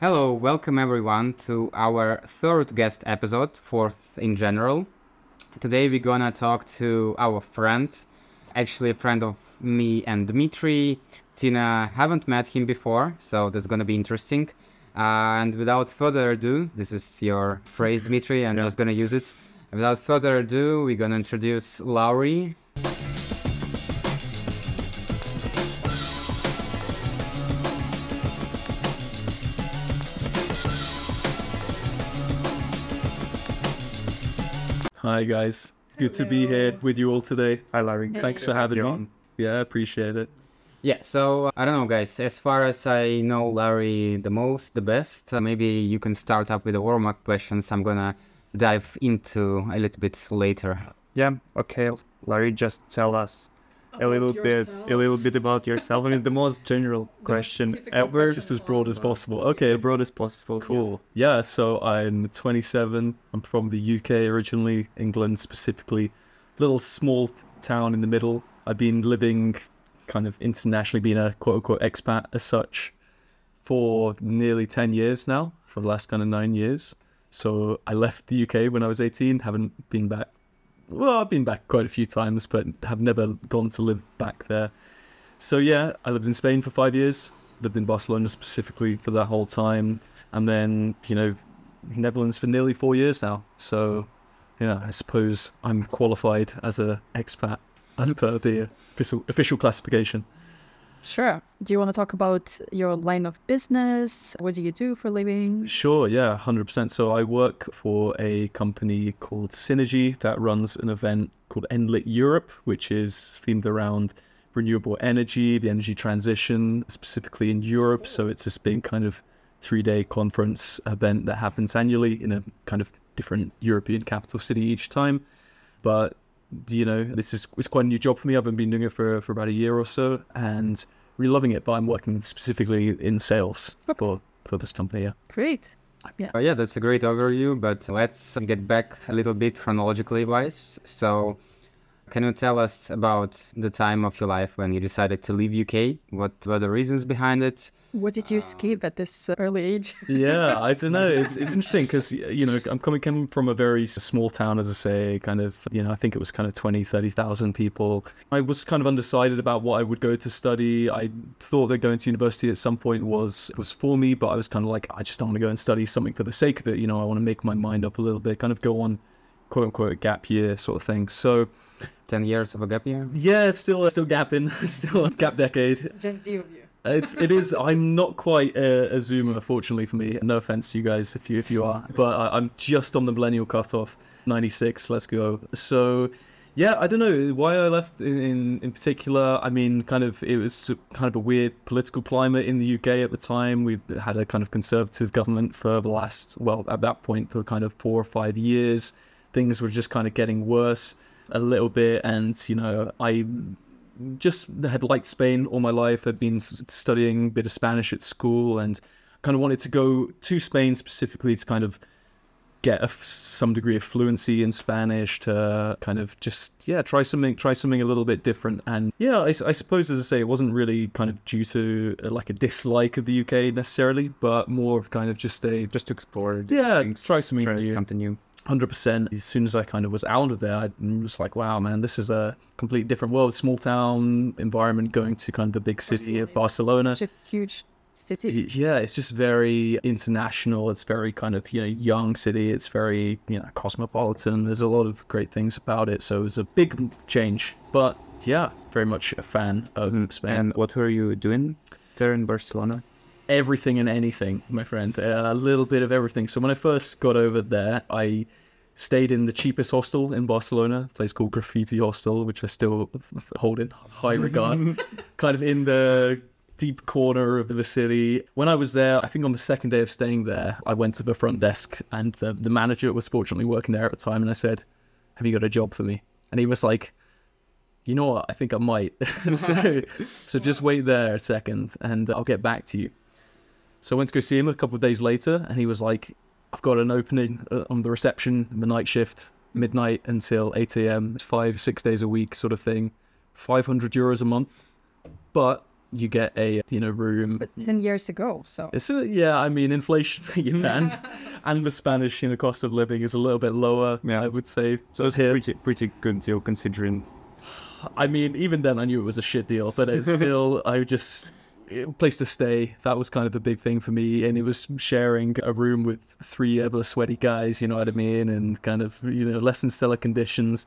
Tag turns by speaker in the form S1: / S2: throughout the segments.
S1: Hello, welcome everyone to our third guest episode, fourth in general. Today we're gonna talk to our friend, actually a friend of me and Dmitry. Tina haven't met him before, so that's gonna be interesting. Uh, and without further ado, this is your phrase, Dmitry. I'm just gonna use it. Without further ado, we're gonna introduce Laurie.
S2: Hi guys, good to be here with you all today.
S3: Hi, Laurie.
S2: Thanks for having me. on. Yeah, appreciate it.
S1: Yeah, so uh, I don't know, guys. As far as I know Laurie the most, the best, uh, maybe you can start up with the warm up questions. I'm gonna dive into a little bit later.
S3: Yeah, okay, Laurie, just tell us a little bit, a little bit about yourself. I mean, the most general question ever,
S2: Just as broad as possible.
S3: Okay,
S2: Okay,
S3: broad as possible.
S2: cool. Yeah, so I'm 27. I'm from the UK originally, England specifically. Little small town in the middle. I've been living kind of internationally, being a quote unquote expat as such for nearly 10 years now, for the last kind of nine years. So I left the UK when I was 18, haven't been back. Well, I've been back quite a few times, but have never gone to live back there. So yeah, I lived in Spain for five years. Lived in Barcelona specifically for that whole time, and then you know, Netherlands for nearly four years now. So yeah, I suppose I'm qualified as a expat as per the official official classification.
S4: Sure. Do you want to talk about your line of business? What do you do for living?
S2: Sure, yeah, hundred percent. So I work for a company called Synergy that runs an event called Enlit Europe, which is themed around renewable energy, the energy transition, specifically in Europe. So it's this big kind of three-day conference event that happens annually in a kind of different European capital city each time. But you know, this is it's quite a new job for me. I've been doing it for for about a year or so, and really loving it. But I'm working specifically in sales for for this company. Yeah.
S4: Great.
S1: Uh, yeah, that's a great overview, but let's get back a little bit chronologically wise. So, can you tell us about the time of your life when you decided to leave UK? What were the reasons behind it?
S4: What did you escape at this uh, early age?
S2: yeah, I don't know. It's it's interesting because you know I'm coming coming from a very small town, as I say, kind of you know I think it was kind of 20, 30,000 people. I was kind of undecided about what I would go to study. I thought that going to university at some point was was for me, but I was kind of like I just don't want to go and study something for the sake of it. You know, I want to make my mind up a little bit, kind of go on quote unquote a gap year sort of thing. So
S1: 10 years of a gap year?
S2: yeah, it's still still gapping, still a gap decade.
S4: Gen Z of you.
S2: It's it is. I'm not quite a, a Zoomer, fortunately for me. No offense to you guys if you if you are, but I, I'm just on the millennial cutoff. 96. Let's go. So. Yeah, I don't know why I left in, in, in particular. I mean, kind of, it was kind of a weird political climate in the UK at the time. We had a kind of conservative government for the last, well, at that point, for kind of four or five years. Things were just kind of getting worse a little bit. And, you know, I just had liked Spain all my life. I'd been studying a bit of Spanish at school and kind of wanted to go to Spain specifically to kind of get a some degree of fluency in Spanish to kind of just yeah try something try something a little bit different and yeah I suppose as I say it wasn't really kind of due to uh, like a dislike of the UK necessarily but more of kind of just a
S3: Just to explore.
S2: yeah
S3: things,
S2: try something
S3: try
S2: new
S3: something new.
S2: Hundred percent. As soon as I kind of was out of there, I was like, "Wow, man, this is a completely different world. Small town environment, going to kind of the big city of Barcelona.
S4: Such a huge city.
S2: Yeah, it's just very international. It's very kind of you know young city. It's very you know cosmopolitan. There's a lot of great things about it. So it was a big change. But yeah, very much a fan of mm, Spain.
S3: And what were you doing there in Barcelona?
S2: Everything and anything, my friend. Uh, a little bit of everything. So when I first got over there, I stayed in the cheapest hostel in Barcelona, a place called Graffiti Hostel, which I still hold in high regard. kind of in the deep corner of the city. When I was there, I think on the second day of staying there, I went to the front desk and the, the manager was fortunately working there at the time and I said, Have you got a job for me? And he was like, you know what? I think I might. so, so just wait there a second and I'll get back to you. So I went to go see him a couple of days later, and he was like, "I've got an opening uh, on the reception, the night shift, midnight until 8 a.m. It's five, six days a week, sort of thing. 500 euros a month, but you get a you know room.
S4: But ten years ago, so
S2: It's a, yeah, I mean inflation and and the Spanish you know cost of living is a little bit lower.
S3: Yeah.
S2: I would say.
S3: So it's
S2: here.
S3: pretty pretty good deal considering.
S2: I mean, even then I knew it was a shit deal, but it's still I just a place to stay. That was kind of a big thing for me, and it was sharing a room with three other sweaty guys. You know what I mean, and kind of you know less than stellar conditions,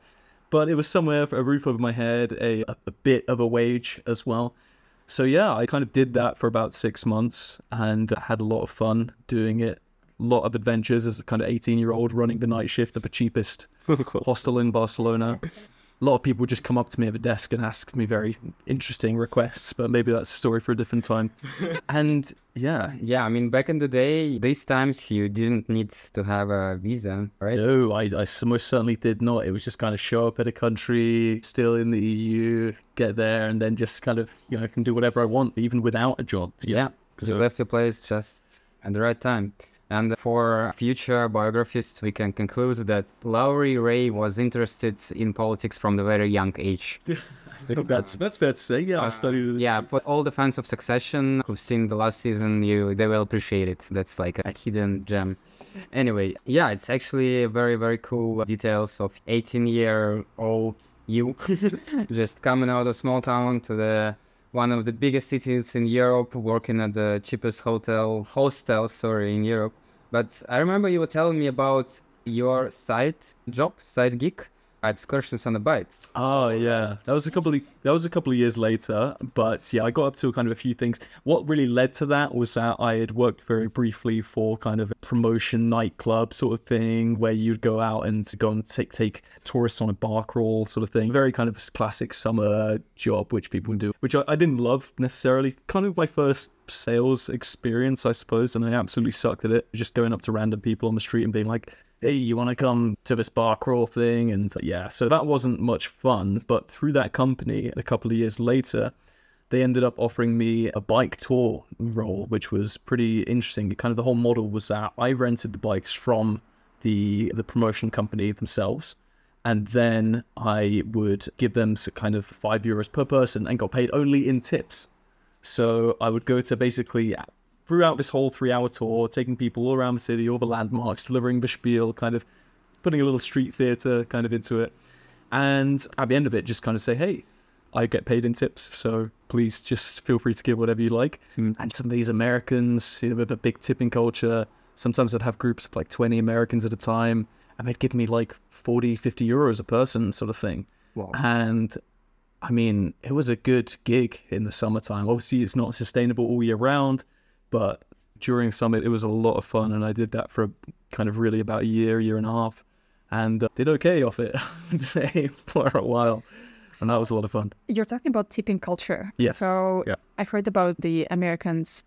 S2: but it was somewhere for a roof over my head, a a bit of a wage as well. So yeah, I kind of did that for about six months and had a lot of fun doing it. A lot of adventures as a kind of 18 year old running the night shift at the cheapest hostel in Barcelona. A lot of people just come up to me at the desk and ask me very interesting requests, but maybe that's a story for a different time. and yeah,
S1: Yeah, I mean, back in the day, these times you didn't need to have a visa, right?
S2: no, I most certainly did not. It was just kind of show up at a country still in the EU, get there, and then just kind of, you know, I can do whatever I want, even without a job.
S1: Yeah, because you left the place just at the right time. And for future biographies, we can conclude that Laurie Ray was interested in politics from the very young age.
S2: That's that's fair to say. Yeah, I uh, studied.
S1: Yeah, for all the fans of Succession who've seen the last season, you they will appreciate it. That's like a hidden gem. Anyway, yeah, it's actually very very cool details of 18 year old you just coming out of small town to the one of the biggest cities in Europe, working at the cheapest hotel hostel, sorry, in Europe. But I remember you were telling me about your side job, side gig, excursions on the bikes.
S2: Oh yeah, that was a couple of that was a couple of years later, but yeah, I got up to kind of a few things. What really led to that was that I had worked very briefly for kind of a promotion nightclub sort of thing, where you'd go out and go and take take tourists on a bar crawl sort of thing. Very kind of classic summer job, which people do, which I, I didn't love necessarily. Kind of my first sales experience, I suppose, and I absolutely sucked at it. Just going up to random people on the street and being like, hey, you want to come to this bar crawl thing? And yeah, so that wasn't much fun. But through that company, a couple of years later, they ended up offering me a bike tour role, which was pretty interesting. Kind of the whole model was that I rented the bikes from the the promotion company themselves, and then I would give them kind of five euros per person and got paid only in tips. So I would go to basically throughout this whole three hour tour, taking people all around the city, all the landmarks, delivering the spiel, kind of putting a little street theatre kind of into it. And at the end of it, just kind of say, hey, I get paid in tips, so please just feel free to give whatever you like. Hmm. And some of these Americans, you know, with a big tipping culture, sometimes I'd have groups of like 20 Americans at a time, and they'd give me like 40, 50 euros a person, sort of thing.
S3: Wow.
S2: And I mean, it was a good gig in the summertime. Obviously, it's not sustainable all year round, but during summit, it was a lot of fun. And I did that for kind of really about a year, year and a half, and uh, did okay off it, I'd say, for a while. And that was a lot of fun.
S4: You're talking about tipping culture.
S2: Yes.
S4: So
S2: Yeah.
S4: I've heard about the Americans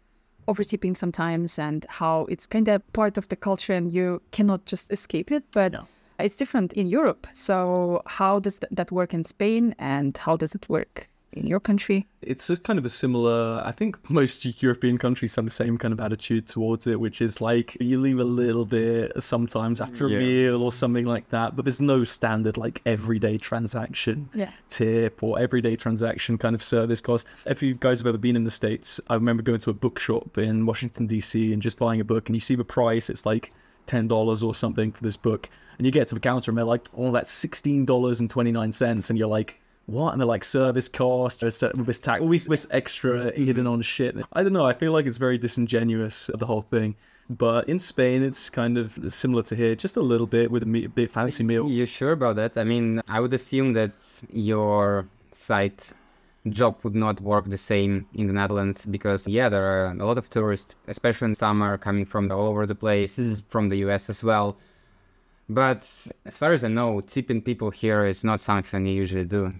S4: over tipping sometimes and how it's kind of part of the culture and you cannot just escape it. But
S2: No.
S4: it's different in Europe. So how does th- that work in Spain and how does it work in your country?
S2: It's a kind of a similar, I think most European countries have the same kind of attitude towards it, which is like you leave a little bit sometimes after a meal or something like that, but there's no standard like everyday transaction.
S4: Yeah.
S2: tip or everyday transaction kind of service cost. If you guys have ever been in the States, I remember going to a bookshop in Washington, D.C. and just buying a book and you see the price, it's like $10 or something for this book. And you get to the counter and they're like, oh, that's $16.29. And you're like, what? And they're like, service cost, uh, this this tax, all this, this extra hidden on shit. I don't know. I feel like it's very disingenuous, the whole thing. But in Spain, it's kind of similar to here, just a little bit with a, me- a bit fancy meal.
S1: You sure about that? I mean, I would assume that your site job would not work the same in the Netherlands because yeah, there are a lot of tourists, especially in summer, coming from all over the place, from the US as well. But as far as I know, tipping people here is not something you usually do.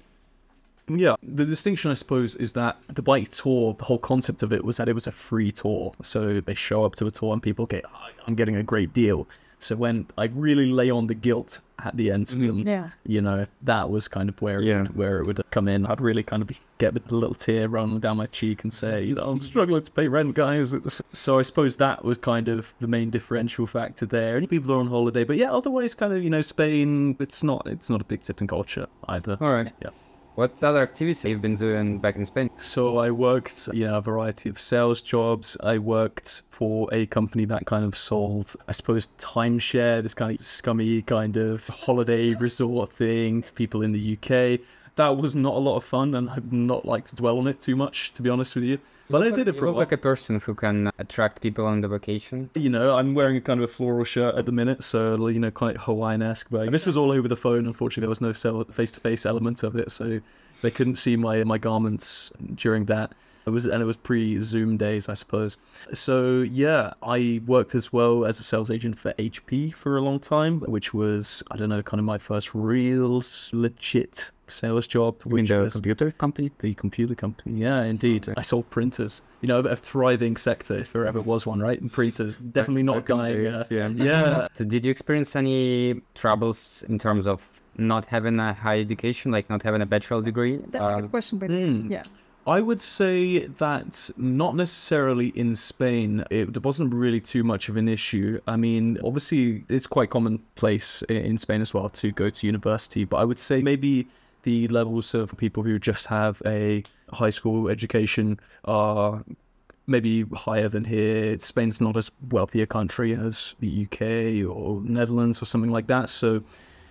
S2: Yeah, the distinction, I suppose, is that the bike tour, the whole concept of it was that it was a free tour. So they show up to a tour and people get, "Oh, I'm getting a great deal. So when I really lay on the guilt at the end, mm-hmm.
S4: um, Yeah.
S2: you know, that was kind of where
S3: Yeah.
S2: it, would- where it would come in. I'd really kind of get with a little tear running down my cheek and say, you know, I'm struggling to pay rent, guys. So I suppose that was kind of the main differential factor there. And people are on holiday, but yeah, otherwise, kind of, you know, Spain. It's not it's not a big tipping culture either.
S1: All right.
S2: Yeah.
S1: What other activities have you been doing back in Spain?
S2: So I worked, you know, a variety of sales jobs. I worked for a company that kind of sold, I suppose, timeshare, this kind of scummy kind of holiday resort thing to people in the UK. That was not a lot of fun, and I'd not like to dwell on it too much, to be honest with you. But I did it for a
S1: look
S2: while.
S1: like a person who can attract people on the vacation.
S2: You know, I'm wearing a kind of a floral shirt at the minute, so you know, quite Hawaiian-esque. But this was all over the phone. Unfortunately, there was no face-to-face element of it, so they couldn't see my my garments during that. It was and it was pre-Zoom days, I suppose. So yeah, I worked as well as a sales agent for HP for a long time, which was I don't know, kind of my first real legit sales job.
S3: In
S2: Which
S3: the
S2: was
S3: computer company.
S2: the computer company. Yeah, indeed. I sold printers. You know, a thriving sector if there ever was one, right? And Printers, definitely not
S3: Back in
S2: dying. uh,
S3: yeah.
S2: yeah.
S1: So did you experience any troubles in terms of not having a high education, like not having a bachelor degree?
S4: That's a
S1: Um,
S4: good question, but
S2: mm.
S4: yeah.
S2: I would say that not necessarily in Spain, it wasn't really too much of an issue. I mean, obviously, it's quite commonplace in Spain as well to go to university, but I would say maybe the levels of people who just have a high school education are maybe higher than here. Spain's not as wealthy a country as the UK or Netherlands or something like that. So,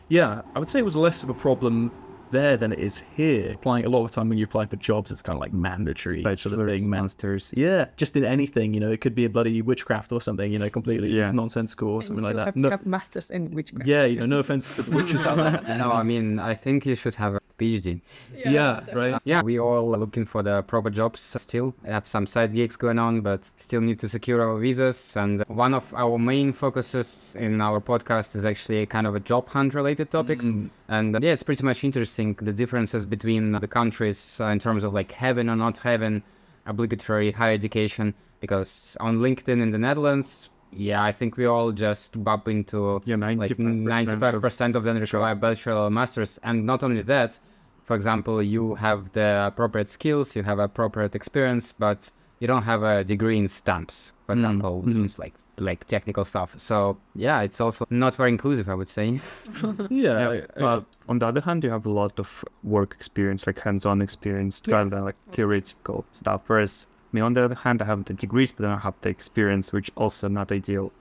S2: yeah, I would say it was less of a problem there than it is here. Applying a lot of the time when you apply for jobs, it's kind of like mandatory sort of thing,
S3: masters.
S2: Yeah, just in anything, you know, it could be a bloody witchcraft or something, you know, completely
S3: Yeah.
S2: nonsensical or
S4: And you
S2: something like
S4: still
S2: that.
S4: have to
S2: No,
S4: have masters in witchcraft.
S2: yeah, you know, no offense to the witches out there.
S1: no, I mean, I think you should have a PhD.
S2: Yeah, right.
S1: Yeah, we all are looking for the proper jobs still. have some side gigs going on, but still need to secure our visas. And one of our main focuses in our podcast is actually kind of a job hunt related topics. And uh, yeah, it's pretty much interesting the differences between the countries uh, in terms of like having or not having obligatory higher education. Because on LinkedIn in the Netherlands, yeah, I think we all just bump into
S3: Yeah,
S1: like
S3: 95%
S1: 95% of them require bachelor masters. And not only that, for example, you have the appropriate skills, you have appropriate experience, but you don't have a degree in stamps, for mm, example, which mm. is like like technical stuff. So yeah, it's also not very inclusive, I would say.
S2: Yeah,
S3: Yeah,
S2: I- I-
S3: but on the other hand, you have a lot of work experience, like hands-on experience, rather than like theoretical stuff. Whereas me, on the other hand, I have the degrees, but I don't have the experience, which also not ideal.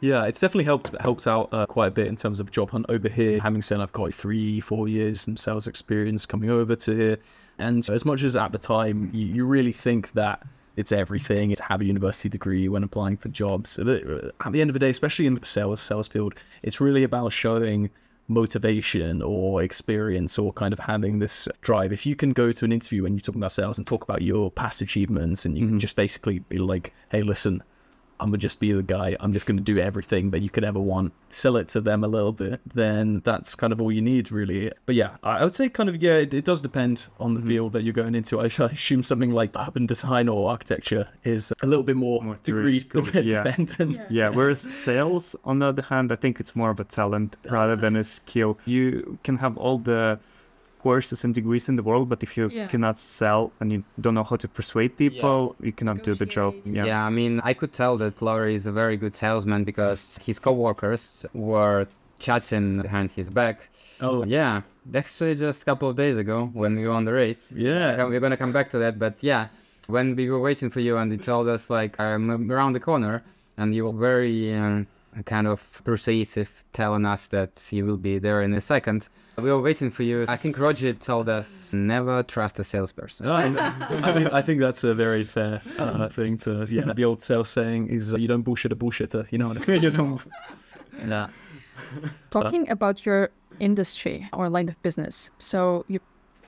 S2: Yeah, it's definitely helped helped out uh, quite a bit in terms of job hunt over here. Having said I've got three, four years in sales experience coming over to here, and as much as at the time you, you really think that it's everything to have a university degree when applying for jobs. Uh, At the end of the day, especially in the sales sales field, it's really about showing motivation or experience or kind of having this drive. If you can go to an interview and you're talking about sales and talk about your past achievements, and you can mm-hmm. just basically be like, "Hey, listen." I'm gonna just be the guy. I'm just gonna do everything that you could ever want. Sell it to them a little bit, then that's kind of all you need, really. But yeah, I I would say kind of yeah, it, it does depend on the mm-hmm. field that you're going into. I, I assume something like urban design or architecture is a little bit more,
S3: More
S2: degree
S3: theoretical, yeah.
S2: dependent.
S3: Yeah, whereas sales, on the other hand, I think it's more of a talent rather than a skill. You can have all the courses and degrees in the world, but if you
S5: Yeah.
S3: cannot sell and you don't know how to persuade people, you cannot do the job. Yeah.
S1: Yeah. I mean, I could tell that Laurie is a very good salesman because his coworkers were chatting behind his back.
S2: Oh
S1: Yeah, actually, just a couple of days ago when we won the race.
S2: Yeah.
S1: we're gonna come back to that. But yeah, when we were waiting for you and you told us like I'm around the corner, and you were very um, kind of persuasive, telling us that you will be there in a second. We were waiting for you. I think Roger told us never trust a salesperson.
S2: I, I mean, I think that's a very fair uh, thing to. Yeah, the old sales saying is uh, you don't bullshit a bullshitter. You know what I mean? You don't-
S1: Yeah.
S4: Talking about your industry or line of business, so you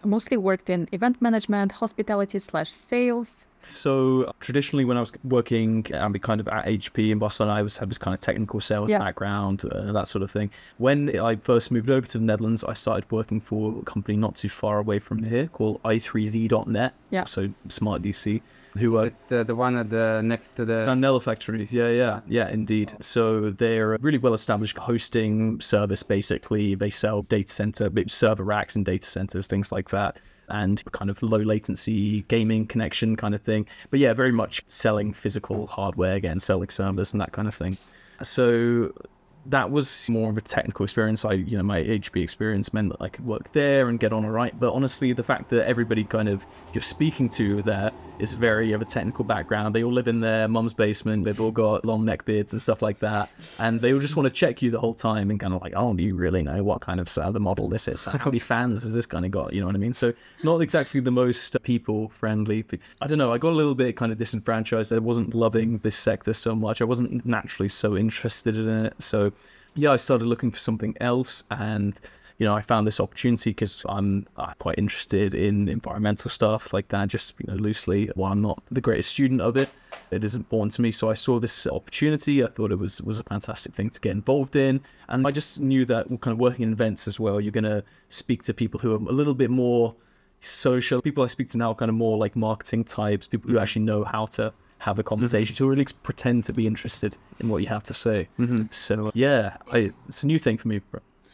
S4: mostly worked in event management, hospitality slash sales.
S2: So traditionally, when I was working, I mean, kind of at HP in Boston, I was had this kind of technical sales
S4: Yeah.
S2: background, uh, that sort of thing. When I first moved over to the Netherlands, I started working for a company not too far away from here called i3d.net.
S4: Yeah.
S2: So Smart DC, who are
S1: uh, the one at the next to the?
S2: Nelle Factory. Yeah, yeah, yeah, indeed. So they're a really well established hosting service, basically. They sell data center, server racks and data centers, things like that. And kind of low latency gaming connection kind of thing. But yeah, very much selling physical hardware again, selling servers and that kind of thing. So that was more of a technical experience. I, you know, my HP experience meant that I could work there and get on alright. But honestly, the fact that everybody kind of you're speaking to there is very of a technical background. They all live in their mum's basement. They've all got long neck beards and stuff like that, and they all just want to check you the whole time and kind of like, oh, do you really know what kind of the model this is? How many fans has this kind of got? You know what I mean? So not exactly the most people friendly. I don't know. I got a little bit kind of disenfranchised. I wasn't loving this sector so much. I wasn't naturally so interested in it. So yeah, I started looking for something else and you know, I found this opportunity because I'm uh, quite interested in environmental stuff like that, just you know, loosely. While I'm not the greatest student of it, it isn't born to me. So I saw this opportunity. I thought it was was a fantastic thing to get involved in, and I just knew that kind of working in events as well, you're gonna speak to people who are a little bit more social. People I speak to now, are kind of more like marketing types, people who actually know how to have a conversation to really pretend to be interested in what you have to say.
S3: Mm-hmm.
S2: So yeah, I, it's a new thing for me.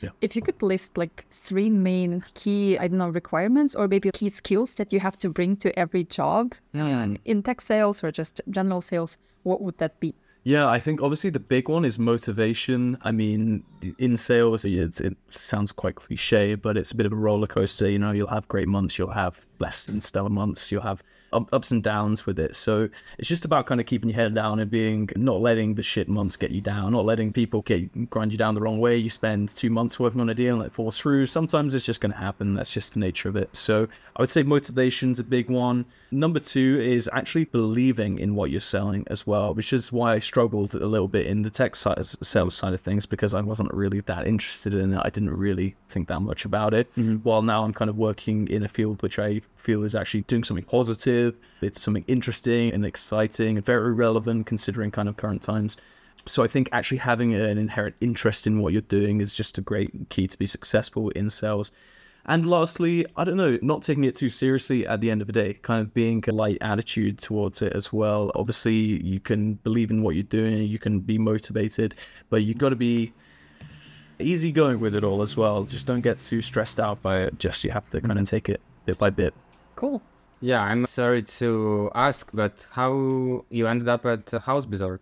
S2: Yeah.
S4: If you could list like three main key, I don't know, requirements or maybe key skills that you have to bring to every job
S2: Mm.
S4: in tech sales or just general sales, what would that be?
S2: Yeah, I think obviously the big one is motivation. I mean, in sales, it sounds quite cliche, but it's a bit of a roller coaster. You know, you'll have great months, you'll have less than stellar months, you'll have ups and downs with it. So it's just about kind of keeping your head down and being not letting the shit months get you down, not letting people get grind you down the wrong way. You spend two months working on a deal and it falls through. Sometimes it's just going to happen. That's just the nature of it. So I would say motivation's a big one. Number two is actually believing in what you're selling as well, which is why I struggled a little bit in the tech side, sales side of things because I wasn't really that interested in it. I didn't really think that much about it. Mm-hmm. While now I'm kind of working in a field which I feel is actually doing something positive. It's something interesting and exciting and very relevant considering kind of current times. So I think actually having an inherent interest in what you're doing is just a great key to be successful in sales. And lastly, I don't know, not taking it too seriously at the end of the day, kind of being a light attitude towards it as well. Obviously, you can believe in what you're doing, you can be motivated, but you've got to be easy going with it all as well. Just don't get too stressed out by it. Just you have to kind of mm-hmm. take it bit by bit.
S4: Cool.
S1: Yeah, I'm sorry to ask, but how you ended up at Thuisbezorgd?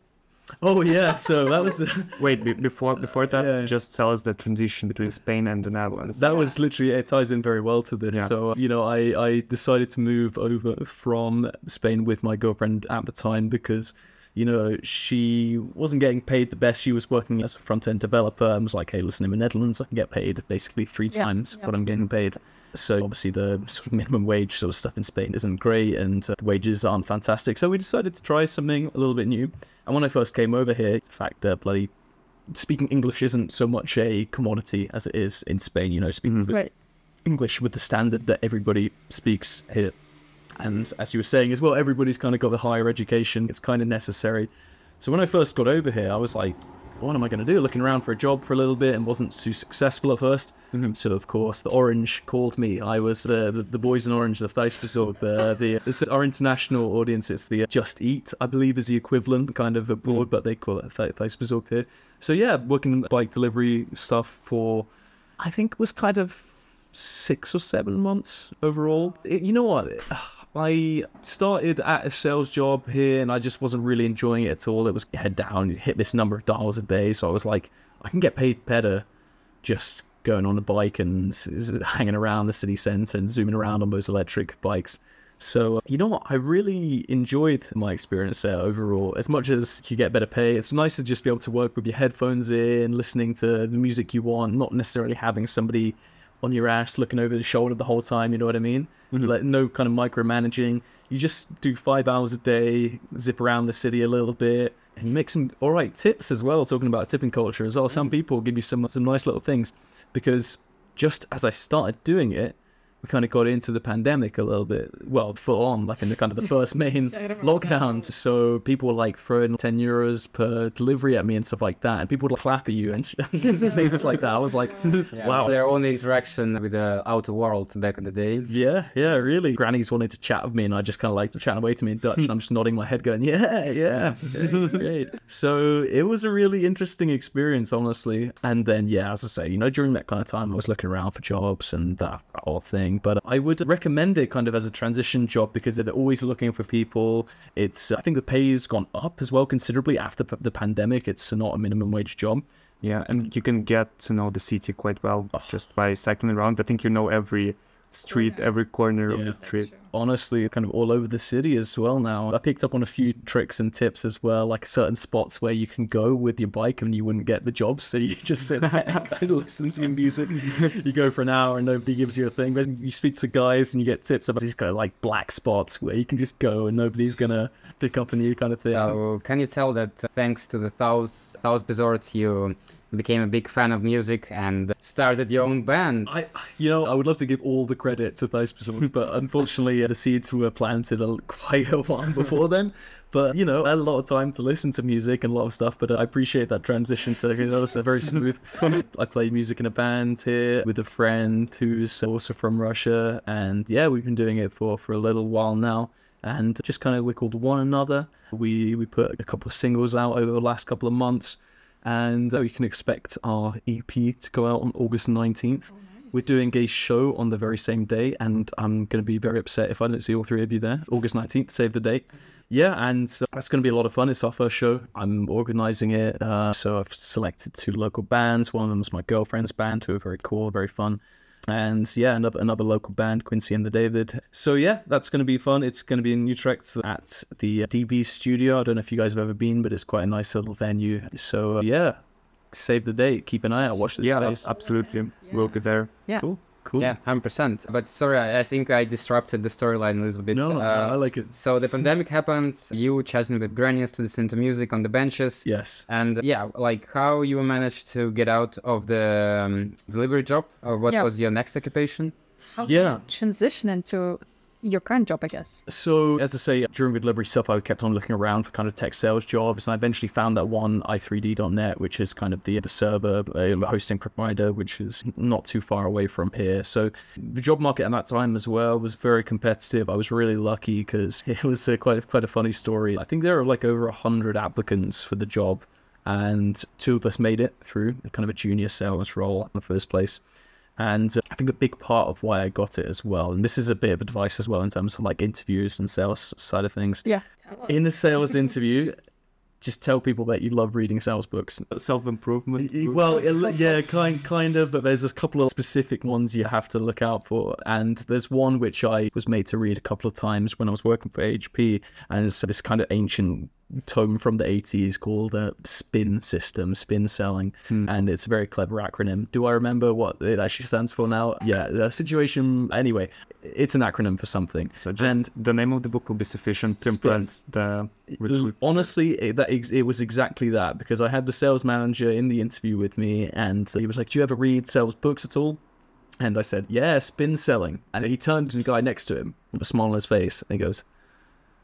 S2: Oh yeah, so that was uh,
S3: Wait, be- before before that,
S2: Yeah.
S3: just tell us the transition between Spain and the Netherlands.
S2: that was literally it ties in very well to this.
S3: Yeah.
S2: So you know, I I decided to move over from Spain with my girlfriend at the time because you know she wasn't getting paid the best. She was working as a front end developer and was like, hey, listen, in the Netherlands, I can get paid basically three
S4: Yeah,
S2: times
S4: yeah.
S2: what I'm getting paid. So obviously the sort of minimum wage sort of stuff in Spain isn't great and uh, the wages aren't fantastic. So we decided to try something a little bit new. And when I first came over here, the fact that bloody speaking English isn't so much a commodity as it is in Spain, you know, speaking.
S4: Right.
S2: English with the standard that everybody speaks here. And as you were saying as well, everybody's kind of got the higher education. It's kind of necessary. So when I first got over here, I was like, what am I going to do? Looking around for a job for a little bit and wasn't too successful at 1st mm-hmm. So of course the Orange called me. I was the the, the boys in Orange, the Thuisbezorgd, the the this is our international audience. It's the uh, Just Eat, I believe, is the equivalent kind of abroad, mm. but they call it Th- Thuisbezorgd here. So yeah, working bike delivery stuff for I think was kind of six or seven months overall. It- you know what? I started at a sales job here and I just wasn't really enjoying it at all. It was head down, hit this number of dials a day. So I was like, I can get paid better just going on a bike and hanging around the city centre and zooming around on those electric bikes. So, you know what? I really enjoyed my experience there overall. As much as you get better pay, it's nice to just be able to work with your headphones in, listening to the music you want, not necessarily having somebody on your ass looking over the shoulder the whole time, you know what I mean? Mm-hmm. Like, no kind of micromanaging. You just do five hours a day, zip around the city a little bit, and make some all right tips as well, talking about tipping culture as well. Some mm-hmm. people give you some, some nice little things because just as I started doing it, we kind of got into the pandemic a little bit, well, full on, like in the kind of the first main lockdowns. So people were like throwing 10 euros per delivery at me and stuff like that. And people would like, clap at you and things like that. I was like,
S1: Yeah,
S2: wow.
S1: Their only interaction with the outer world back in the day.
S2: Yeah, yeah, really. Grannies wanted to chat with me, and I just kind of like to chat away to me in Dutch, and I'm just nodding my head, going, "Yeah, yeah, great, great." So it was a really interesting experience, honestly. And then, yeah, as I say, you know, during that kind of time, I was looking around for jobs and that whole thing. But I would recommend it kind of as a transition job because they're always looking for people. It's, I think, the pay has gone up as well considerably after p- the pandemic. It's not a minimum wage job.
S3: Yeah, and you can get to know the city quite well
S2: Oh.
S3: just by cycling around. I think you know every street,
S4: Corner.
S3: every corner of
S2: Yeah.
S3: the
S2: That's
S3: street.
S2: Honestly kind of all over the city as well now. I picked up on a few tricks and tips as well, like certain spots where you can go with your bike and you wouldn't get the job. So you just sit there and kind of listen to your music. You go for an hour and nobody gives you a thing. But you speak to guys and you get tips about these kind of like black spots where you can just go and nobody's gonna pick up on you kind of thing.
S1: So can you tell that uh, thanks to the South South Resort you became a big fan of music and started your own band?
S2: I, you know, I would love to give all the credit to those Resort, but unfortunately, uh, the seeds were planted quite a while before then. But you know, I had a lot of time to listen to music and a lot of stuff. But uh, I appreciate that transition. So you know, it's very smooth. I play music in a band here with a friend who's also from Russia, and yeah, we've been doing it for for a little while now. And just kind of we're called One Another. We we put a couple of singles out over the last couple of months, and uh, you can expect our EP to go out on August nineteenth. We're doing a show on the very same day, and I'm going to be very upset if I don't see all three of you there. August 19th, save the date. Yeah, and so that's going to be a lot of fun. It's our first show. I'm organizing it. Uh, so I've selected two local bands. One of them is my girlfriend's band, who are very cool, very fun. And yeah, another, another local band, Quincy and the David. So yeah, that's going to be fun. It's going to be in Utrecht at the DB Studio. I don't know if you guys have ever been, but it's quite a nice little venue. So uh, yeah, save the date. Keep an eye out. Watch this
S3: Yeah,
S2: space.
S3: absolutely. We'll be there.
S4: Yeah.
S2: Cool. Cool.
S1: Yeah, hundred percent. But sorry, I, I think I disrupted the storyline a little bit.
S2: No, I
S1: Uh,
S2: like it.
S1: so the pandemic happened. You chatting with grannies, listening to music on the benches.
S2: Yes.
S1: And yeah, like how you managed to get out of the um, delivery job, or what
S4: Yeah.
S1: was your next occupation?
S4: How
S2: Yeah.
S4: transition into your current job, I guess.
S2: So, as I say, during the delivery stuff, I kept on looking around for kind of tech sales jobs, and I eventually found that one i3d.net, which is kind of the, the server uh, hosting provider, which is not too far away from here. So, the job market at that time as well was very competitive. I was really lucky because it was a, quite a, quite a funny story. I think there are like over hundred applicants for the job, and two of us made it through kind of a junior sales role in the first place. And I think a big part of why I got it as well, and this is a bit of advice as well in terms of like interviews and sales side of things.
S4: Yeah.
S2: In a sales interview, just tell people that you love reading sales books.
S3: Self improvement.
S2: Well, yeah, kind kind of, but there's a couple of specific ones you have to look out for, and there's one which I was made to read a couple of times when I was working for HP, and it's this kind of ancient tome from the 80s called uh, Spin System, Spin Selling, and it's a very clever acronym. Do I remember what it actually stands for now? Yeah, the situation. Anyway, it's an acronym for something.
S3: So just
S2: and
S3: the name of the book will be sufficient to
S2: Spin.
S3: impress the
S2: honestly it, that ex- it was exactly that because i had the sales manager in the interview with me and he was like do you ever read sales books at all and i said yeah spin selling and he turned to the guy next to him with a smile on his face and he goes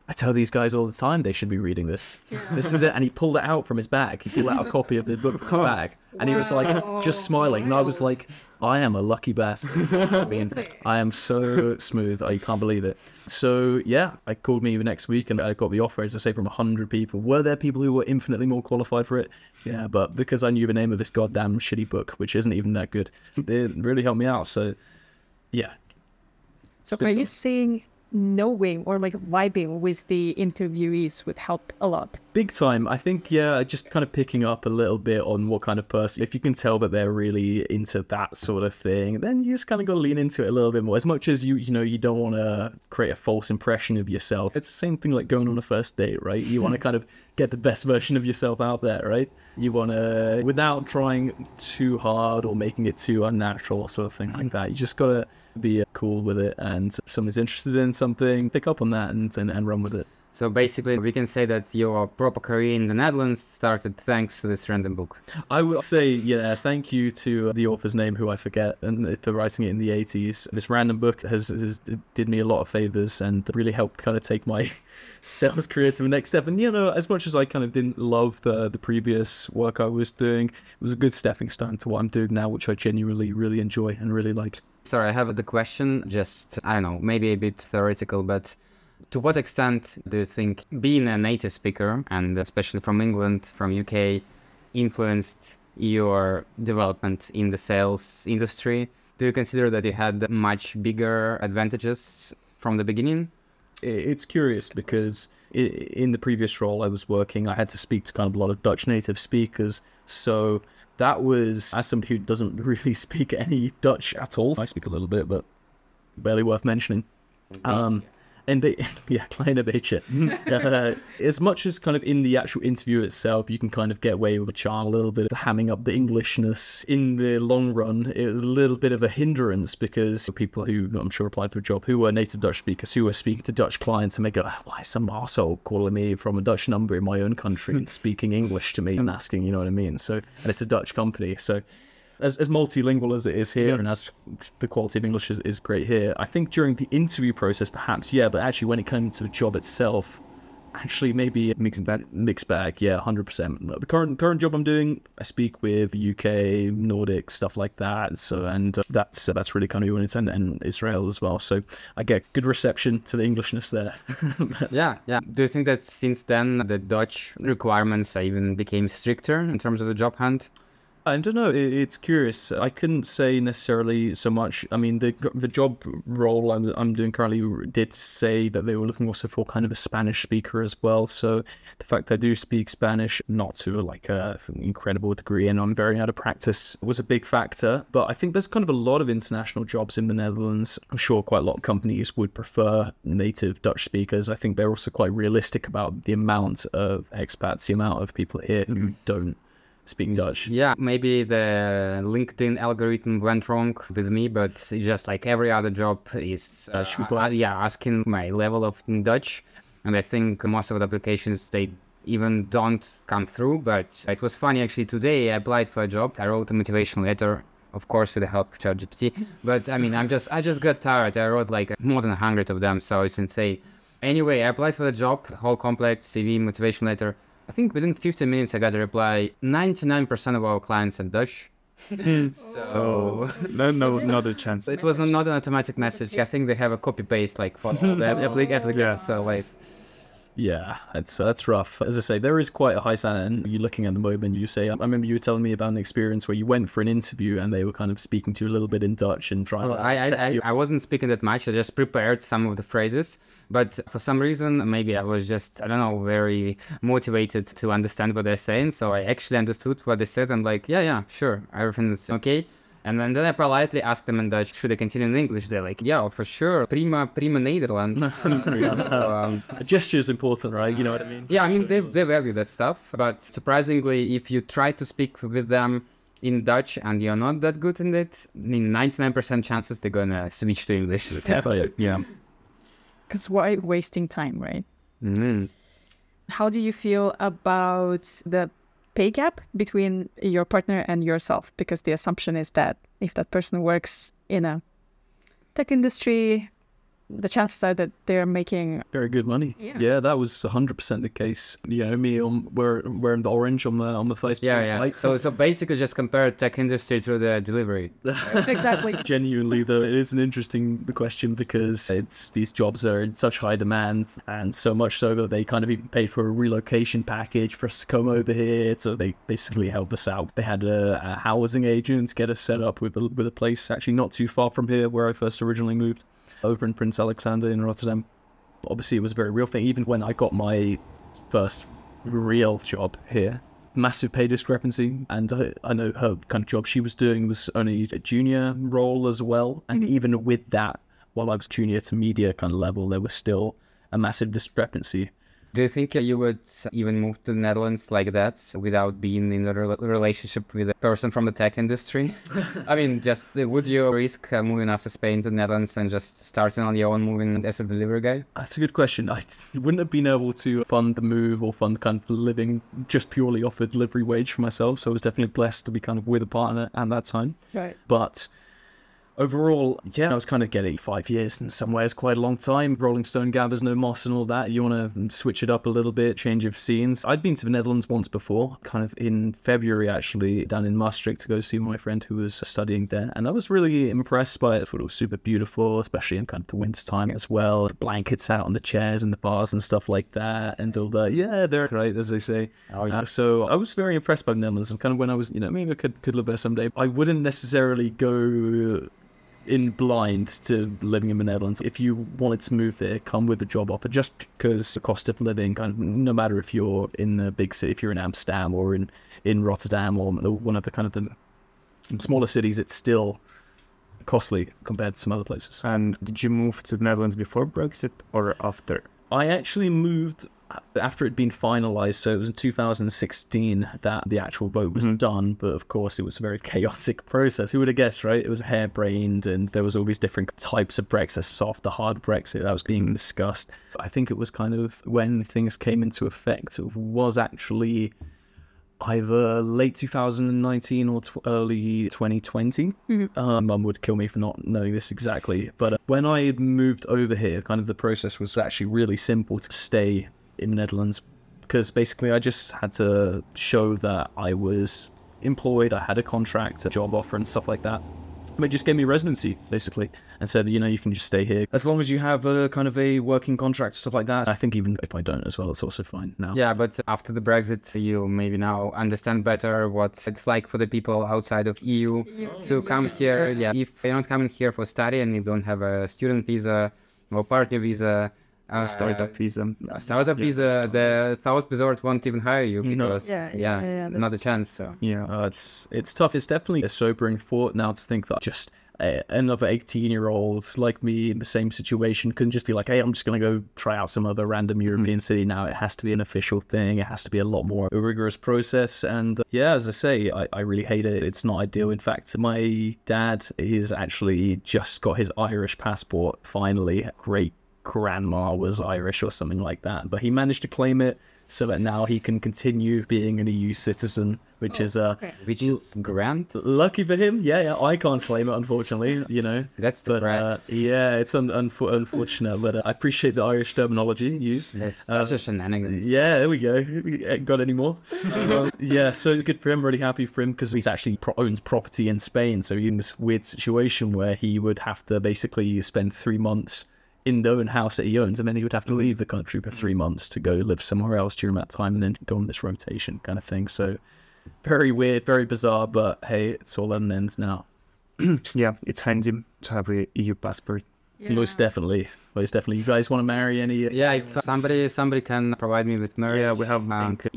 S2: I tell these guys all the time they should be reading this. This is it. And he pulled it out from his bag. He pulled out a copy of the book from his bag. And he was like, just smiling. And I was like, I am a lucky bastard. I mean, I am so smooth. I can't believe it. So, yeah, I called me the next week and I got the offer, as I say, from 100 people. Were there people who were infinitely more qualified for it? Yeah, but because I knew the name of this goddamn shitty book, which isn't even that good, it really helped me out. So, yeah.
S4: So
S2: Spit
S4: are you
S2: on.
S4: Knowing or like vibing with the interviewees would help a lot?
S2: Big time. I think, yeah, just kind of picking up a little bit on what kind of person. If you can tell that they're really into that sort of thing, then you just kind of got to lean into it a little bit more. As much as you, you know, you don't want to create a false impression of yourself. It's the same thing like going on a first date, right? You want to hmm. kind of get the best version of yourself out there, right? You want to, without trying too hard or making it too unnatural, or sort of thing like hmm. that. You just got to be cool with it. And if someone's interested in something, pick up on that and, and, and run with it.
S1: So basically, we can say that your proper career in the Netherlands started thanks to this random book.
S2: I will say, yeah, thank you to the author's name, who I forget, and for writing it in the 80s. This random book has, has did me a lot of favors and really helped kind of take my sales career to the next step. And you know, as much as I kind of didn't love the the previous work I was doing, it was a good stepping stone to what I'm doing now, which I genuinely really enjoy and really like.
S1: Sorry, I have the question, just, I don't know, maybe a bit theoretical, but to what extent do you think being a native speaker, and especially from England, from UK, influenced your development in the sales industry? Do you consider that you had much bigger advantages from the beginning?
S2: it's curious because in the previous role I was working, I had to speak to kind of a lot of Dutch native speakers. So that was, as somebody who doesn't really speak any Dutch at all, I speak a little bit, but barely worth mentioning. Um, and they, yeah, kleine beetje. uh, as much as kind of in the actual interview itself, you can kind of get away with a charm, a little bit of hamming up the Englishness. In the long run, it was a little bit of a hindrance because people who I'm sure applied for a job who were native Dutch speakers, who were speaking to Dutch clients, and they go, "Ah, "Why is some arsehole calling me from a Dutch number in my own country and speaking English to me and asking, you know what I mean?" So, and it's a Dutch company, so as, as multilingual as it is here and as the quality of English is, is great here, I think during the interview process, perhaps, yeah, but actually when it comes to the job itself, actually maybe mixed bag. Mixed bag, yeah, 100%. The current current job I'm doing, I speak with UK, Nordic, stuff like that. So, and uh, that's uh, that's really kind of your intent and Israel as well. So I get good reception to the Englishness there.
S1: Yeah, yeah. Do you think that since then the Dutch requirements even became stricter in terms of the job hunt?
S2: I don't know. It's curious. I couldn't say necessarily so much. I mean, the the job role I'm, I'm doing currently did say that they were looking also for kind of a Spanish speaker as well. So the fact I do speak Spanish, not to like a incredible degree, and I'm very out of practice, was a big factor. But I think there's kind of a lot of international jobs in the Netherlands. I'm sure quite a lot of companies would prefer native Dutch speakers. I think they're also quite realistic about the amount of expats, the amount of people here who hmm. don't speak Dutch.
S1: Yeah, maybe the LinkedIn algorithm went wrong with me, but just like every other job is, uh, uh, yeah, asking my level of Dutch, and I think most of the applications they even don't come through. But it was funny actually today. I applied for a job. I wrote a motivational letter. Of course, with the help of ChatGPT, but I mean, I'm just, I just got tired. I wrote like more than a hundred of them, so it's insane. Anyway, I applied for the job, whole complex CV, motivation letter. I think within 15 minutes I got a reply. 99% of our clients are Dutch. so oh.
S3: no, no, not a chance.
S1: it was not an automatic message. I think they have a copy paste like for all the applic- applicants.
S3: Yeah.
S1: So like,
S2: Yeah, it's uh, that's rough. As I say, there is quite a high standard. And you're looking at the moment. You say, I remember you were telling me about an experience where you went for an interview and they were kind of speaking to you a little bit in Dutch and trying
S1: well, I, I, I. I wasn't speaking that much. I just prepared some of the phrases. But for some reason, maybe I was just, I don't know, very motivated to understand what they're saying. So I actually understood what they said. I'm like, yeah, yeah, sure, everything's okay. And then, then I politely asked them in Dutch, should I continue in English? They're like, yeah, for sure. Prima, prima Nederland. Um,
S2: A gesture is important, right? You know what I mean?
S1: yeah, I mean, they, they value that stuff. But surprisingly, if you try to speak with them in Dutch and you're not that good in it, in 99% chances they're gonna switch to English.
S3: Definitely, Yeah.
S4: Because why wasting time, right?
S1: Mhm.
S4: How do you feel about the pay gap between your partner and yourself? Because the assumption is that if that person works in a tech industry, the chances are that they're making
S2: Very good money.
S4: Yeah.
S2: that was 100% the case. You know, me on we're wearing the orange on the on the Facebook.
S1: Yeah, yeah.
S2: like-
S1: So, so basically, just compare tech industry to the delivery.
S4: exactly.
S2: Genuinely, though, it is an interesting question because it's these jobs are in such high demand, and so much so that they kind of even paid for a relocation package for us to come over here. So they basically help us out. They had a, a housing agent get us set up with a, with a place actually not too far from here where I first originally moved, over in Prins Alexander in Rotterdam. Obviously, it was a very real thing. Even when I got my first real job here, massive pay discrepancy. And I, I know her kind of job she was doing was only a junior role as well. And mm-hmm. even with that, while I was junior to medior kind of level, there was still a massive discrepancy.
S1: Do you think you would even move to the Netherlands like that without being in a rela- relationship with a person from the tech industry? I mean, just uh, would you risk uh, moving after Spain to the Netherlands and just starting on your own, moving as a delivery guy?
S2: That's a good question. I wouldn't have been able to fund the move or fund kind of living just purely off a delivery wage for myself. So I was definitely blessed to be kind of with a partner at that time.
S4: Right.
S2: But overall, yeah, I was kind of getting five years in some ways quite a long time. Rolling Stone gathers no moss and all that. You want to switch it up a little bit, change of scenes. I'd been to the Netherlands once before, kind of in February actually, down in Maastricht to go see my friend who was studying there. And I was really impressed by it. I thought it was super beautiful, especially in kind of the winter time as well. The blankets out on the chairs and the bars and stuff like that. And all that. Yeah, they're great, as they say.
S1: Oh, yeah.
S2: Uh, so I was very impressed by the Netherlands. And kind of when I was, you know, maybe I could, could live there someday. I wouldn't necessarily go in blind to living in the Netherlands. If you wanted to move there, come with a job offer just because the cost of living, kind of, no matter if you're in the big city, if you're in Amsterdam or in, in Rotterdam or one of the kind of the smaller cities, it's still costly compared to some other places.
S3: And did you move to the Netherlands before Brexit or after?
S2: I actually moved after it'd been finalized. So it was in 2016 that the actual vote was
S3: Mhm.
S2: done. But of course, it was a very chaotic process. Who would have guessed, right? It was harebrained, and there was all these different types of Brexit, soft, the hard Brexit that was being discussed. I think it was kind of when things came into effect was actually either late 2019 or tw- early 2020. Um, Mum would kill me for not knowing this exactly. But uh, when I had moved over here, kind of the process was actually really simple to stay in the Netherlands because basically I just had to show that I was employed, I had a contract, a job offer, and stuff like that. They just gave me residency basically and said, you know, you can just stay here as long as you have a kind of a working contract, stuff like that. I think even if I don't as well, it's also fine now.
S1: Yeah, but after the Brexit, you maybe now understand better what it's like for the people outside of EU to come here. Yeah, if you're not coming here for study and you don't have a student visa or partner visa, uh,
S3: Startup visa.
S1: a startup visa, the South Resort won't even hire you
S2: No.
S1: because
S4: Yeah,
S1: yeah,
S4: yeah, yeah,
S1: not a chance. So
S3: Yeah.
S2: Uh, it's it's tough. It's definitely a sobering thought now to think that just uh, another 18 year old like me in the same situation can just be like, hey, I'm just going to go try out some other random European city now. It has to be an official thing. It has to be a lot more a rigorous process. And uh, yeah, as I say, I, I really hate it. It's not ideal. In fact, my dad is actually just got his Irish passport finally. Great grandma was Irish or something like that, but he managed to claim it so that now he can continue being an EU citizen, which is uh,
S1: which is grand.
S2: lucky for him. Yeah, yeah, I can't claim it, unfortunately. You know,
S1: That's the
S2: but
S1: brag.
S2: uh, yeah, it's un- unfor- unfortunate, but uh, I appreciate the Irish terminology used.
S1: That's
S2: Uh,
S1: such a shenanigans.
S2: Yeah, there we go. Ain't Got any more? Um, yeah, so good for him. Really happy for him because he's actually pro- owns property in Spain. So he's in this weird situation where he would have to basically spend three months in the own house that he owns, and then he would have to leave the country for three months to go live somewhere else during that time, and then go on this rotation kind of thing. So very weird, very bizarre, but hey, it's all at an end now.
S3: Yeah, it's handy to have a EU passport.
S2: Most definitely, most definitely. You guys want to marry any?
S1: Yeah, if somebody somebody can provide me with marriage.
S3: Yeah, we have I
S1: um,
S3: think,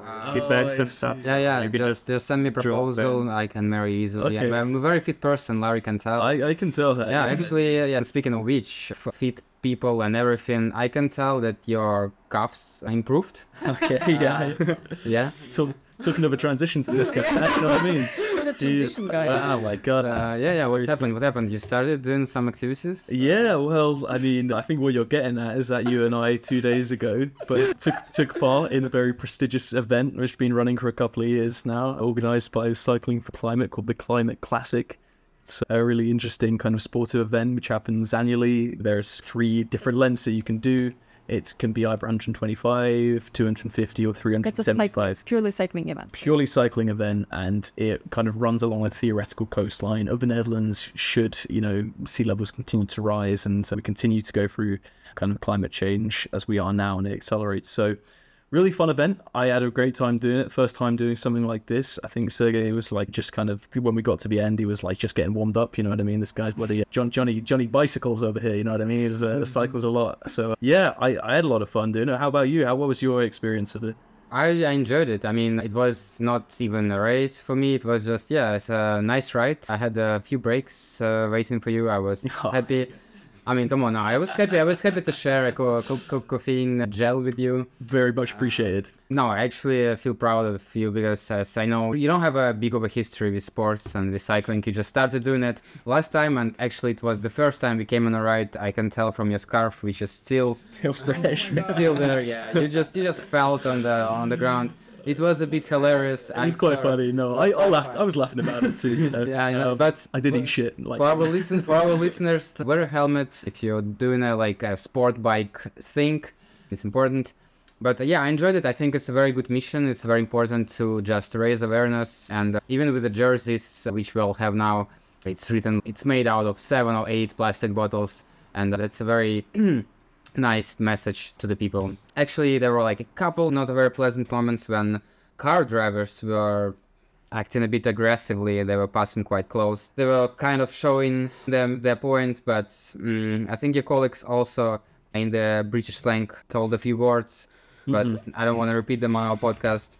S3: email, feedbacks and stuff.
S1: Yeah, yeah.
S3: Maybe
S1: just, just send me
S3: drop
S1: proposal. I can marry easily.
S2: Okay.
S1: I'm a very fit person. Larry can tell.
S2: I, I can tell that.
S1: yeah, actually, uh, yeah. Speaking of which, for fit people and everything, I can tell that your cuffs improved.
S2: Okay, yeah.
S1: Yeah.
S2: took took another transition to this guy. You know what I mean?
S4: The transition guy.
S2: Oh my god.
S1: Uh, yeah, yeah. What happened? What happened? You started doing some activities.
S2: Yeah, well, I mean, I think what you're getting at is that you and I two days ago, but took took part in a very prestigious event which has been running for a couple of years now, organised by Cycling for Climate called the Climate Classic. It's a really interesting kind of sportive event which happens annually. There's three different lengths that you can do. It can be either 125, 250, or 375.
S4: It's a
S2: 375
S4: cyc- purely cycling event.
S2: purely cycling event and it kind of runs along a theoretical coastline of the Netherlands should, you know, sea levels continue to rise and so we continue to go through kind of climate change as we are now and it accelerates. So really fun event. I had a great time doing it. First time doing something like this. I think Sergey was like just kind of when we got to the end, he was like just getting warmed up. You know what I mean? This guy's bloody John Johnny Johnny bicycles over here. You know what I mean? He was, uh, cycles a lot. So yeah, I, I had a lot of fun doing it. How about you? How what was your experience of it?
S1: I, I enjoyed it. I mean, it was not even a race for me. It was just yeah, it's a nice ride. I had a few breaks uh, waiting for you. I was happy. I mean, come on now. I was happy. I was happy to share a co- co- co- caffeine gel with you.
S2: Very much appreciated.
S1: No, I actually uh, feel proud of you because as I know you don't have a big of a history with sports and with cycling. You just started doing it last time, and actually it was the first time we came on a ride. I can tell from your scarf, which is still
S2: Still fresh.
S1: still there. Yeah, you just you just felt on the on the ground. It was a bit hilarious.
S2: It was quite funny. No, I, I laughed. I was laughing about it too. You know?
S1: Yeah, I know,
S2: Um,
S1: but
S2: I did eat shit. Like,
S1: for our listen for our listeners, wear a helmet if you're doing a like a sport bike thing. It's important. But uh, yeah, I enjoyed it. I think it's a very good mission. It's very important to just raise awareness, and uh, even with the jerseys uh, which we all have now, it's written it's made out of seven or eight plastic bottles, and that's a very nice message to the people. Actually, there were like a couple not very pleasant moments when car drivers were acting a bit aggressively. They were passing quite close. They were kind of showing them their point, but mm, I think your colleagues also in the British slang told a few words, but I don't want to repeat them on our podcast.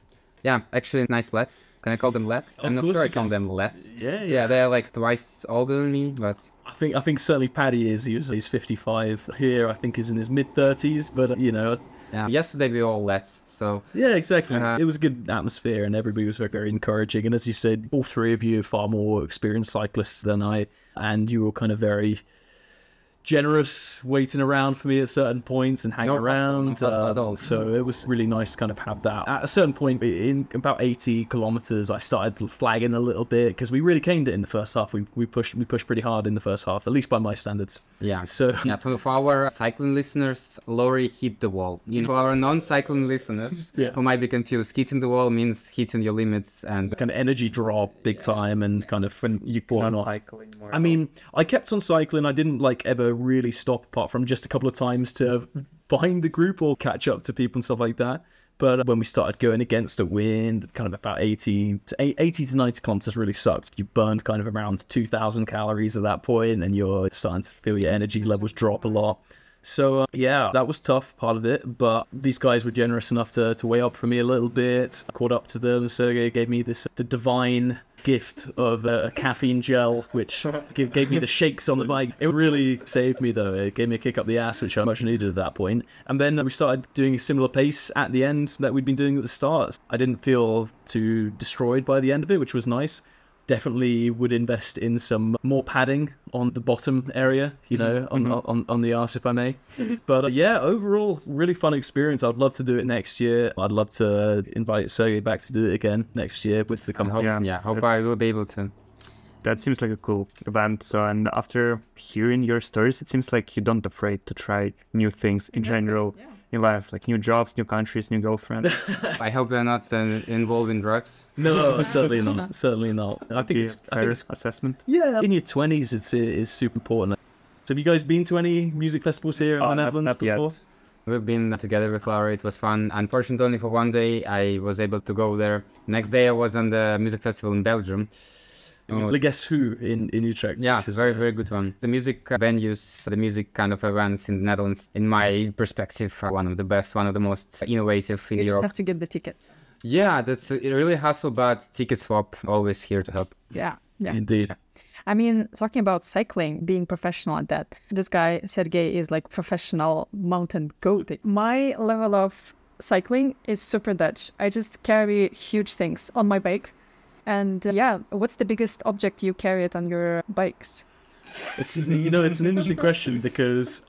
S1: Yeah, actually, nice lads. Can I call them lads? I'm not sure I call
S2: can.
S1: them lads.
S2: Yeah,
S1: Yeah, yeah, they're like twice older than me, but
S2: I think I think certainly Paddy is. He was, he's 55 here. I think he's in his mid 30s, but uh, you know,
S1: yeah. Yesterday we were all lads, so
S2: yeah, exactly.
S1: Uh-huh.
S2: It was a good atmosphere, and everybody was very, very encouraging. And as you said, all three of you are far more experienced cyclists than I, and you were kind of very generous, waiting around for me at certain points and hanging
S1: No hassle, no
S2: around.
S1: hassle at
S2: uh. So it was really nice to kind of have that. At a certain point, in about 80 kilometers, I started flagging a little bit because we really came to it in the first half. We we pushed we pushed pretty hard in the first half, at least by my standards.
S1: yeah.
S2: So
S1: Yeah, for, for our cycling listeners, Laurie hit the wall. You know, for our non-cycling listeners
S2: Yeah.
S1: who might be confused, hitting the wall means hitting your limits, and
S2: kind of energy drop big time and kind of when you fall
S3: Not
S2: off.
S3: cycling more.
S2: I mean, I kept on cycling. I didn't like ever really stop, apart from just a couple of times to find the group or catch up to people and stuff like that. But when we started going against the wind, kind of about 80 to 80 to 90 kilometers really sucked. You burned kind of around 2,000 calories at that point, and you're starting to feel your energy levels drop a lot. So uh, yeah, that was tough part of it, but these guys were generous enough to, to weigh up for me a little bit. I caught up to them. Sergey gave me this the divine gift of uh, a caffeine gel, which gave, gave me the shakes on the bike. It really saved me though. It gave me a kick up the ass, which I much needed at that point. And then we started doing a similar pace at the end that we'd been doing at the start. I didn't feel too destroyed by the end of it, which was nice definitely would invest in some more padding on the bottom area, you know, on on, on the arse if I may. But uh, yeah, overall, really fun experience. I'd love to do it next year. I'd love to invite Sergey back to do it again next year with the
S1: I
S2: company.
S3: Yeah.
S1: yeah, hope I will be able to.
S3: that seems like a cool event. So, and after hearing your stories, it seems like you don't afraid to try new things in general in life, like new jobs, new countries, new girlfriends.
S1: I hope you're not uh, involved in drugs.
S2: No, certainly not. Certainly not. I think
S3: Be
S2: it's,
S3: a
S2: I think it's
S3: assessment.
S2: yeah. In your twenties, it's is super important. So have you guys been to any music festivals here in the Netherlands
S3: not yet.
S2: before?
S1: We've been together with Laurie. It was fun. Unfortunately, only for one day, I was able to go there. Next day, I was on the music festival in Belgium.
S2: It
S1: Oh,
S2: the Guess Who in, in Utrecht.
S1: Yeah,
S2: which is,
S1: very,
S2: uh,
S1: very good one. The music uh, venues, the music kind of events in the Netherlands, in my perspective, are one of the best, one of the most innovative in
S4: You just
S1: Europe.
S4: have to get the tickets.
S1: Yeah, that's uh, really hustle, but TicketSwap always here to help.
S4: Yeah, yeah.
S2: Indeed.
S4: I mean, talking about cycling, being professional at that, this guy, Sergey, is like professional mountain goat. My level of cycling is super Dutch. I just carry huge things on my bike. And uh, yeah, what's the biggest object you carry it on your bikes?
S2: It's you know it's an interesting question because,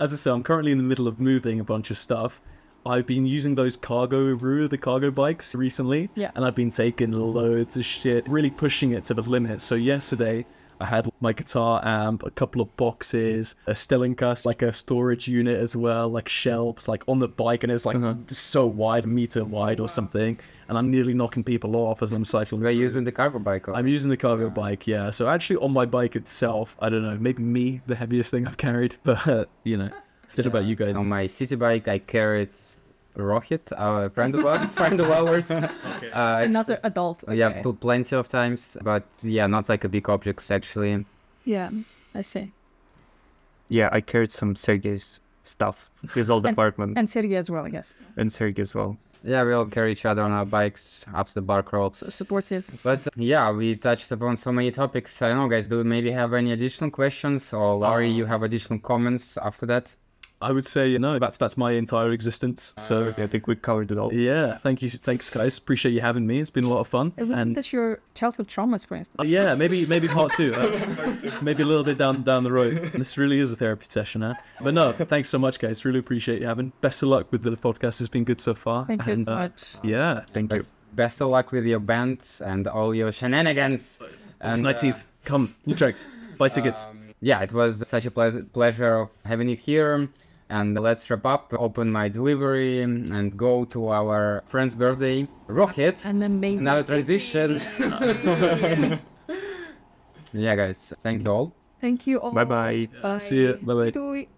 S2: as I say, I'm currently in the middle of moving a bunch of stuff. I've been using those cargo Rue, the cargo bikes recently,
S4: Yeah.
S2: and I've been taking loads of shit, really pushing it to the limit. So yesterday, I had my guitar amp, a couple of boxes, a stellingkast, like a storage unit as well, like shelves, like on the bike, and it's like uh-huh. so wide, a meter wide or something, and I'm nearly knocking people off as I'm cycling.
S1: We're using the cargo bike. or-
S2: I'm using the cargo bike, yeah. So actually, on my bike itself, I don't know, maybe me, the heaviest thing I've carried, but you know, don't know about you guys.
S1: On my city bike, I carried Rohit, a friend of ours, friend of ours. Uh,
S4: Another adult.
S1: yeah, pl- plenty of times, but yeah, not like a big objects actually.
S4: Yeah, I see.
S3: Yeah, I carried some Sergey's stuff, his old
S4: And-
S3: apartment,
S4: And Sergey as well, I guess.
S3: and Sergey as well.
S1: Yeah, we all carry each other on our bikes up the bar crawl.
S4: So supportive.
S1: But uh, yeah, we touched upon so many topics. I don't know, guys. Do we maybe have any additional questions, or Laurie, you have additional comments after that?
S2: I would say no. That's that's my entire existence. So
S3: I think we covered it all.
S2: yeah, thank you, thanks guys. Appreciate you having me. It's been a lot of fun.
S4: And
S2: And
S4: that's your childhood traumas, for instance.
S2: yeah, maybe maybe part two. uh, maybe a little bit down down the road. This really is a therapy session, huh? But no, thanks so much, guys. Really appreciate you having. Best of luck with the podcast. It's been good so far.
S4: Thank you so
S2: uh,
S4: much.
S2: Yeah,
S3: Thank you.
S1: Best, best of luck with your band and all your shenanigans.
S2: August
S1: And, uh,
S2: nineteenth. Come, Utrecht. Buy tickets.
S1: yeah, it was such a ple- pleasure of having you here. And let's wrap up, open my delivery, and go to our friend's birthday. Rocket.
S4: An amazing.
S1: Another transition. yeah, guys. Thank you all.
S4: Thank you all.
S3: Bye bye.
S4: Bye.
S2: See you. Bye-bye.
S4: Doei.